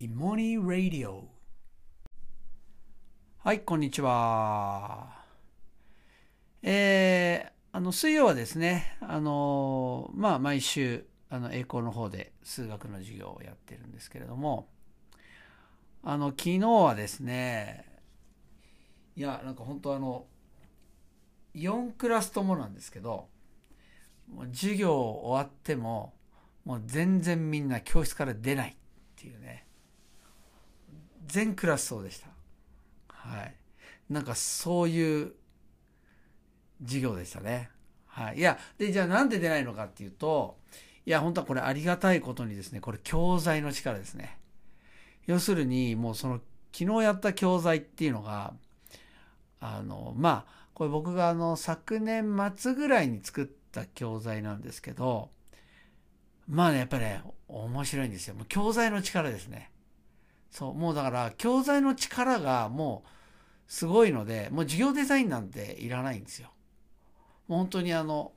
イモニー・ラディオはいこんにちは。えー、あの水曜はですねあのまあ毎週あの栄光の方で数学の授業をやってるんですけれどもあの昨日はですねいやなんか本当あの4クラスともなんですけどもう授業終わってももう全然みんな教室から出ないっていうね。全クラスそうでした。はい。なんかそういう授業でしたね。はい。いやでじゃあなんで出ないのかっていうといや本当はこれありがたいことにですねこれ教材の力ですね。要するにもうその昨日やった教材っていうのがあのまあこれ僕があの昨年末ぐらいに作った教材なんですけどまあねやっぱりね面白いんですよ。もう教材の力ですね。そうもうだから教材の力がもうすごいのでもう授業デザインなんていらないんですよ。もう本当にあの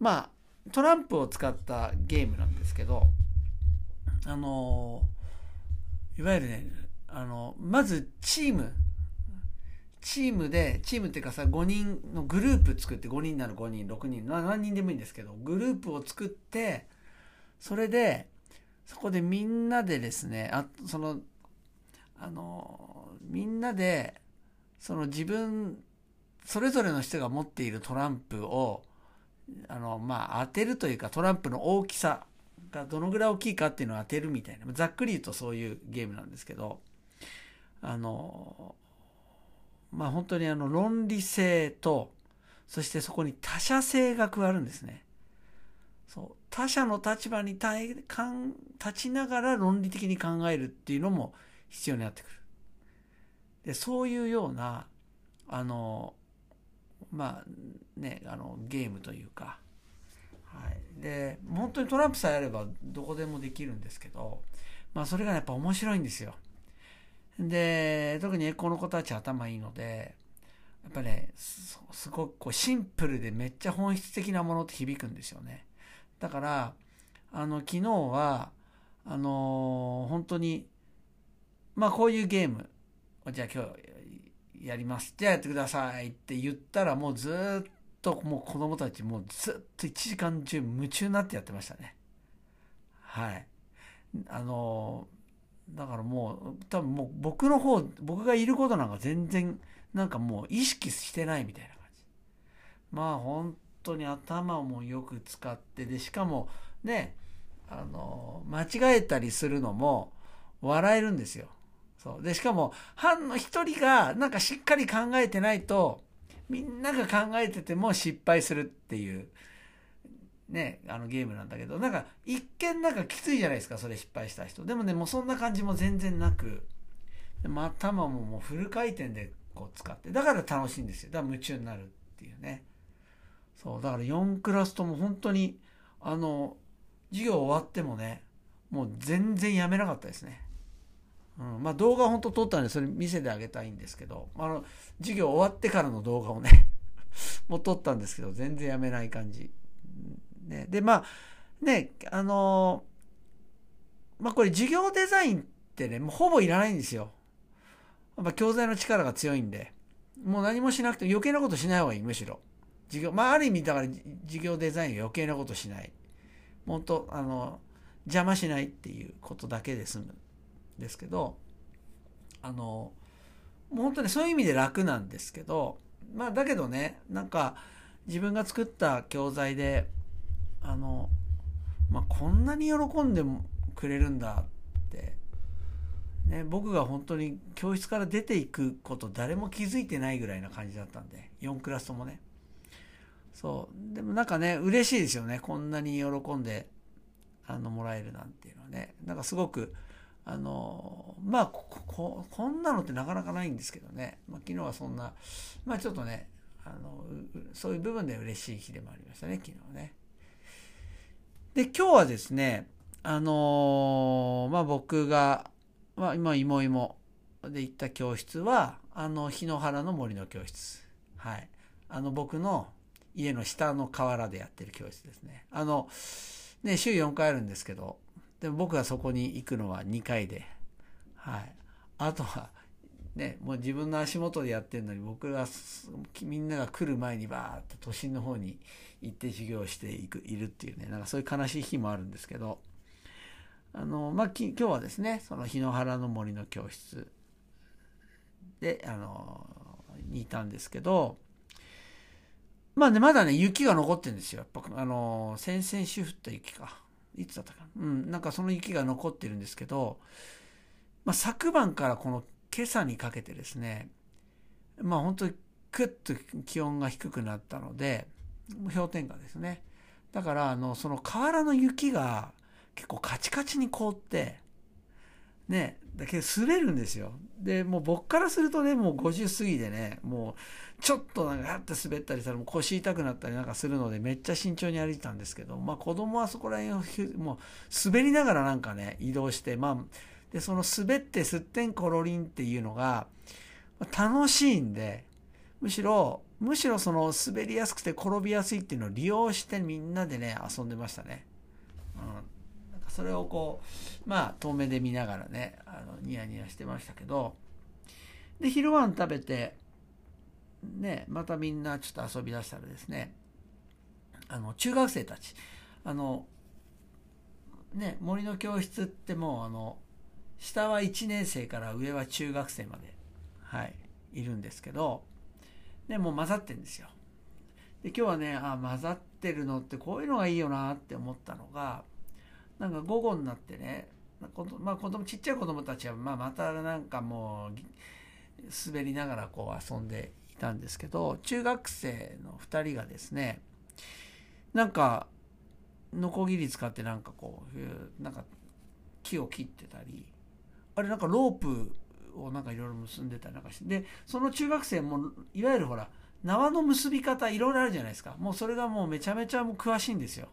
まあトランプを使ったゲームなんですけどあのいわゆるねあのまずチーム。チームでチームっていうかさ5人のグループ作って5人なら5人6人何人でもいいんですけどグループを作ってそれでそこでみんなでですねあそのあのみんなでその自分それぞれの人が持っているトランプをあのまあ当てるというかトランプの大きさがどのぐらい大きいかっていうのを当てるみたいなざっくり言うとそういうゲームなんですけどあのまあ本当にあの論理性とそしてそこに他者性が加わるんですね。そう他者の立場に対かん立ちながら論理的に考えるっていうのも必要になってくる。でそういうようなあのまあねあのゲームというか、はい、で本当にトランプさえあればどこでもできるんですけど、まあ、それがやっぱ面白いんですよ。で特にこの子たち頭いいのでやっぱねすごくこうシンプルでめっちゃ本質的なものって響くんですよねだからあの昨日はあのー、本当にまあこういうゲームじゃあ今日やります。じゃあやってくださいって言ったらもうずっともう子供たちもうずっと1時間中夢中になってやってましたね。はい。あのーだからもう多分もう僕の方僕がいることなんか全然なんかもう意識してないみたいな感じ。まあ本当に頭もよく使ってでしかもねあの間違えたりするのも笑えるんですよそうでしかも班の一人がなんかしっかり考えてないとみんなが考えてても失敗するっていうね、あのゲームなんだけど、なんか一見なんかきついじゃないですか、それ失敗した人。でもね、もうそんな感じも全然なく、でも頭ももうフル回転でこう使って、だから楽しいんですよ。だから夢中になるっていうね。そう、だから4クラスとも本当に、あの、授業終わってもね、もう全然やめなかったですね。うん、まあ動画本当撮ったんでそれ見せてあげたいんですけど、あの、授業終わってからの動画をね もう撮ったんですけど、全然やめない感じ。ね、で、まあ、ね、あのまあこれ授業デザインってね、もうほぼいらないんですよ。やっぱ教材の力が強いんで、もう何もしなくて余計なことしない方がいい、むしろ。授業、まあある意味だから授業デザインが余計なことしない。本当あの、邪魔しないっていうことだけで済むんですけど、あの、もう本当にそういう意味で楽なんですけど、まあだけどね、なんか自分が作った教材で、あの、まあ、こんなに喜んでくれるんだって、ね、僕が本当に教室から出ていくこと誰も気づいてないぐらいな感じだったんで4クラスともねそうでもなんかね嬉しいですよねこんなに喜んであのもらえるなんていうのはねなんかすごくあのまあこここんなのってなかなかないんですけどね、まあ、昨日はそんなまあちょっとねあのそういう部分で嬉しい日でもありましたね昨日ね。で、今日はですね、あの、まあ、僕が、まあ、今、芋芋で行った教室は、あの、日野原の森の教室。はい。あの、僕の家の下の河原でやってる教室ですね。あの、ね、週4回あるんですけど、でも僕はそこに行くのは2回で、はい。あとは、ね、もう自分の足元でやってるのに僕がみんなが来る前にバーッと都心の方に行って授業していくいるっていうねなんかそういう悲しい日もあるんですけどあの、まあ、今日はですねその日野原の森の教室であのにいたんですけどまあねまだね雪が残ってるんですよ。やっぱあの先々週降った雪か。いつだったかな。うんなんかその雪が残ってるんですけど、まあ、昨晩からこの今朝にかけてですね、まあ本当にクッと気温が低くなったので、氷点下ですね。だから、あの、その河原の雪が結構カチカチに凍って、ね、だけど滑るんですよ。で、もう僕からするとね、もう50過ぎでね、もうちょっとなんかガッて滑ったりしたらもう腰痛くなったりなんかするのでめっちゃ慎重に歩いてたんですけど、まあ子供はそこら辺をもう滑りながらなんかね、移動して、まあで、その滑ってすってんころりんっていうのが楽しいんで、むしろ、むしろその滑りやすくて転びやすいっていうのを利用してみんなでね、遊んでましたね。うん。それをこう、まあ遠目で見ながらね、あの、ニヤニヤしてましたけど、で、昼ご飯食べて、ね、またみんなちょっと遊び出したらですね、あの、中学生たち、あの、ね、森の教室ってもうあの、下は1年生から上は中学生まで、はい、いるんですけど、で、もう混ざってるんですよ。で、今日はね、あ、混ざってるのってこういうのがいいよなって思ったのが、なんか午後になってね、まあ子供、ちっちゃい子供たちは、まあまたなんかもう、滑りながらこう遊んでいたんですけど、中学生の2人がですね、なんか、ノコギリ使ってなんかこう、なんか木を切ってたり、あれなんかロープをなんかいろいろ結んでたりなんかしてでその中学生もいわゆるほら縄の結び方いろいろあるじゃないですか。もうそれがもうめちゃめちゃもう詳しいんですよ。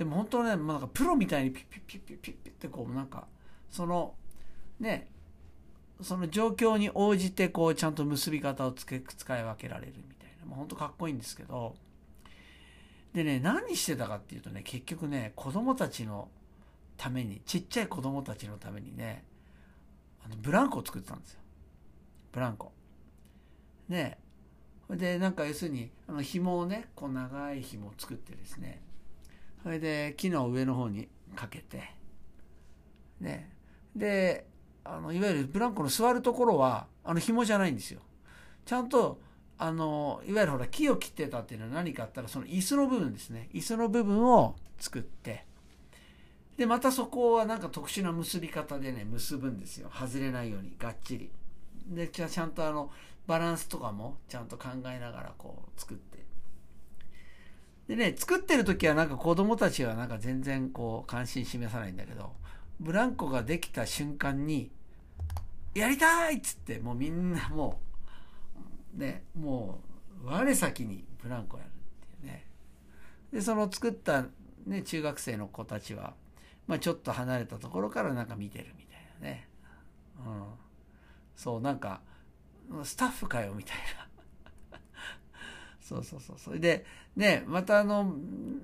でも本当ね、まあ、なんかプロみたいにピッピッピッピッピッピッってこうなんかそのねその状況に応じてこうちゃんと結び方をつけ使い分けられるみたいなもう本当かっこいいんですけどでね何してたかっていうとね結局ね子供たちのためにちっちゃい子供たちのためにねあのブランコを作ってたんですよ。ブランコ。ねで、なんか要するに、あの紐をね、こう長い紐を作ってですね、それで木の上の方にかけて、ね、で、あの、いわゆるブランコの座るところは、あの紐じゃないんですよ。ちゃんと、あの、いわゆるほら木を切ってたっていうのは何かあったら、その椅子の部分ですね。椅子の部分を作って、で、またそこはなんか特殊な結び方でね、結ぶんですよ。外れないように、がっちり。で、ちゃんとあの、バランスとかもちゃんと考えながらこう作って。でね、作ってる時はなんか子供たちはなんか全然こう関心示さないんだけど、ブランコができた瞬間に、やりたいっつって、もうみんなもう、ね、もう、我先にブランコやるっていうね。で、その作ったね、中学生の子たちは、まあ、ちょっと離れたところからなんか見てるみたいなね。うん。そう、なんか、スタッフかよ、みたいな。そうそうそう。それで、ね、またあの、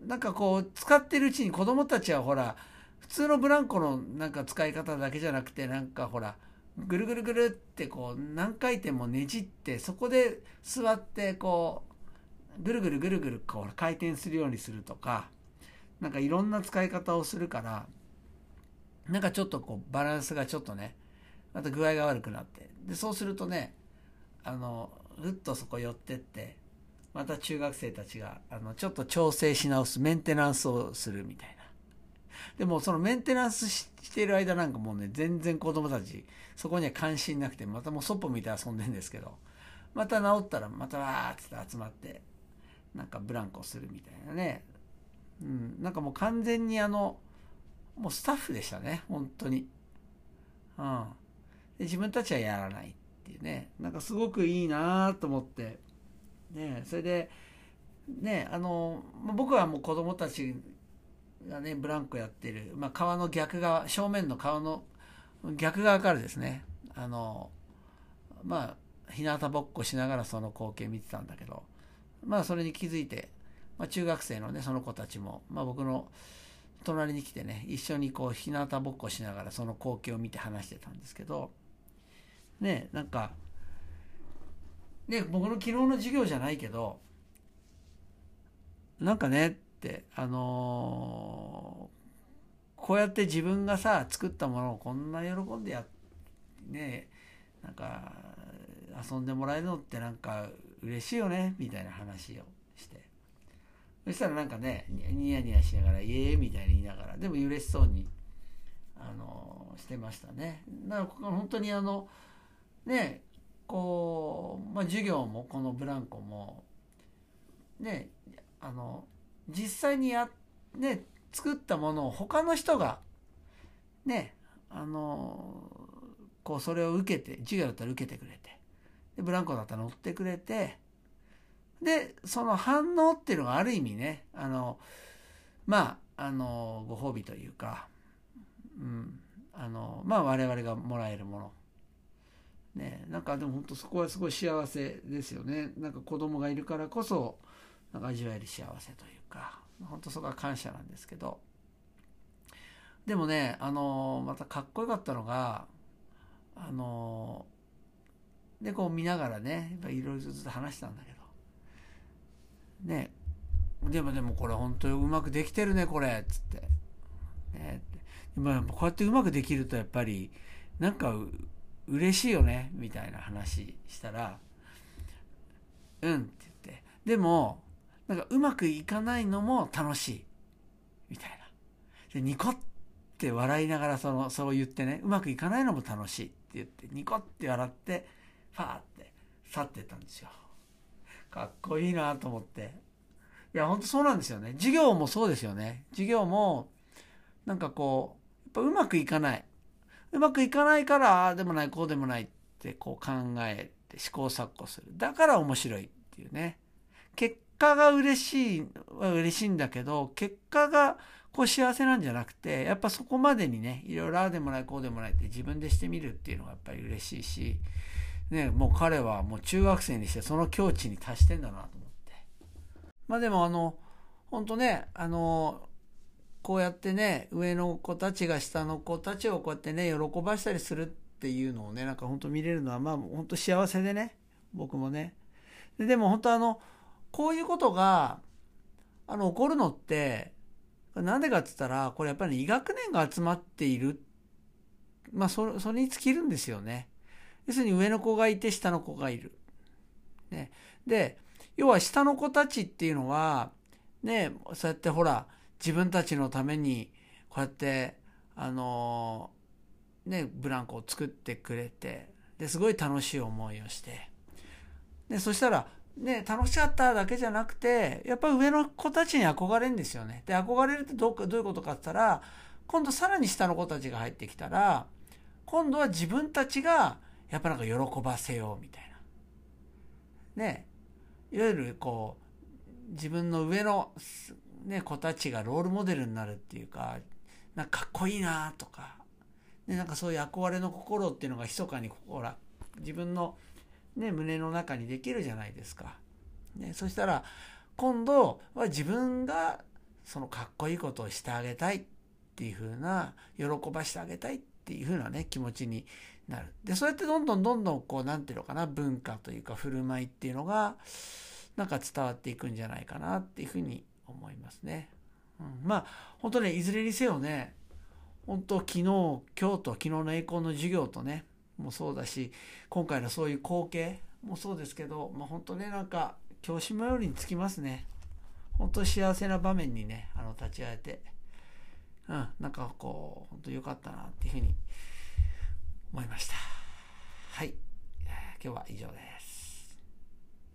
なんかこう、使ってるうちに子供たちはほら、普通のブランコのなんか使い方だけじゃなくて、なんかほら、ぐるぐるぐるってこう、何回転もねじって、そこで座ってこう、ぐるぐるぐるぐるこう回転するようにするとか、なんかいろんな使い方をするから、なんかちょっとこうバランスがちょっとね、また具合が悪くなって。で、そうするとね、あの、ぐっとそこ寄ってって、また中学生たちが、あの、ちょっと調整し直す、メンテナンスをするみたいな。でもそのメンテナンスしている間なんかもうね、全然子供たち、そこには関心なくて、またもうそっぽ見て遊んでんですけど、また治ったらまたわーっつって集まって、なんかブランコするみたいなね。うん、なんかもう完全にあの、もうスタッフでしたね、本当に。うん。で自分たちはやらないっていうね、なんかすごくいいなと思って、ね、それで、ね、あの、僕はもう子供たちがね、ブランコやってる、まあ、川の逆側、正面の川の逆側からですね、あの、まあ、日向ぼっこしながらその光景見てたんだけど、まあ、それに気づいて、まあ、中学生のね、その子たちも、まあ、僕の隣に来てね一緒にこう日向ぼっこしながらその光景を見て話してたんですけどねなんかね僕の昨日の授業じゃないけどなんかねってあのー、こうやって自分がさ作ったものをこんな喜んでやねなんか遊んでもらえるのってなんか嬉しいよねみたいな話をしてそしたらなんかねニヤニヤしながら「イエーイ」みたいに言いながらでも嬉しそうにあのしてましたね。だか本当にあのねこう、まあ、授業もこのブランコもねあの実際にやね作ったものを他の人がねあのこうそれを受けて授業だったら受けてくれてでブランコだったら乗ってくれてでその反応っていうのがある意味ねあのまああのご褒美というか、うん、あのまあ我々がもらえるもの。ねなんかでも本当そこはすごい幸せですよね。なんか子供がいるからこそなんか味わえる幸せというか。本当そこは感謝なんですけど。でもねあのまたかっこよかったのがあのでこう見ながらねいろいろずっと話したんだけど。ねでもでもこれ本当にうまくできてるねこれっつって。ね、まあこうやってうまくできるとやっぱりなんか嬉しいよねみたいな話したら「うん」って言って。でもなんかうまくいかないのも楽しいみたいな。でニコって笑いながらそのそう言ってねうまくいかないのも楽しいって言ってニコって笑ってファーって去ってったんですよ。かっこいいなと思って。いやほんとそうなんですよね。授業もそうですよね。授業もなんかこうやっぱうまくいかない。うまくいかないからああでもないこうでもないってこう考えて試行錯誤する。だから面白いっていうね。結果が嬉しいは嬉しいんだけど結果がこう幸せなんじゃなくてやっぱそこまでにねいろいろああでもないこうでもないって自分でしてみるっていうのがやっぱり嬉しいし、ね、もう彼はもう中学生にしてその境地に達してんだなと思って。まあでもあの本当ねあのこうやってね上の子たちが下の子たちをこうやってね喜ばしたりするっていうのをねなんか本当見れるのはまあ本当幸せでね僕もね。ででも本当あのこういうことがあの起こるのってなんでかっつったらこれやっぱり、ね、医学年が集まっている。まあそそれに尽きるんですよね。要するに上の子がいて下の子がいる。ね、で要は下の子たちっていうのはねそうやってほら自分たちのためにこうやってあのねブランコを作ってくれてですごい楽しい思いをしてでそしたらね楽しかっただけじゃなくてやっぱ上の子たちに憧れるんですよね。で憧れるってどうどういうことかって言ったら今度さらに下の子たちが入ってきたら今度は自分たちがやっぱなんか喜ばせようみたいな。ねいわゆるこう自分の上のね、子たちがロールモデルになるっていうか、なんかかっこいいなとか、ね、なんかそういう憧れの心っていうのが密かにほら、自分の、ね、胸の中にできるじゃないですか。ね、そしたら、今度は自分がそのかっこいいことをしてあげたいっていう風な、喜ばしてあげたいっていう風なね、気持ちになる。で、そうやってどんどんどんどんこう、なんていうのかな、文化というか振る舞いっていうのが、なんか伝わっていくんじゃないかなっていうふうにますね。うん、まあ本当ねいずれにせよね本当昨日今日と昨日の栄光の授業とねもそうだし今回のそういう光景もそうですけど、まあ、本当ねなんか教師よりにつきますね。本当幸せな場面にねあの立ち会えて、うん、なんかこう本当良かったなっていうふうに思いました。はい、今日は以上です。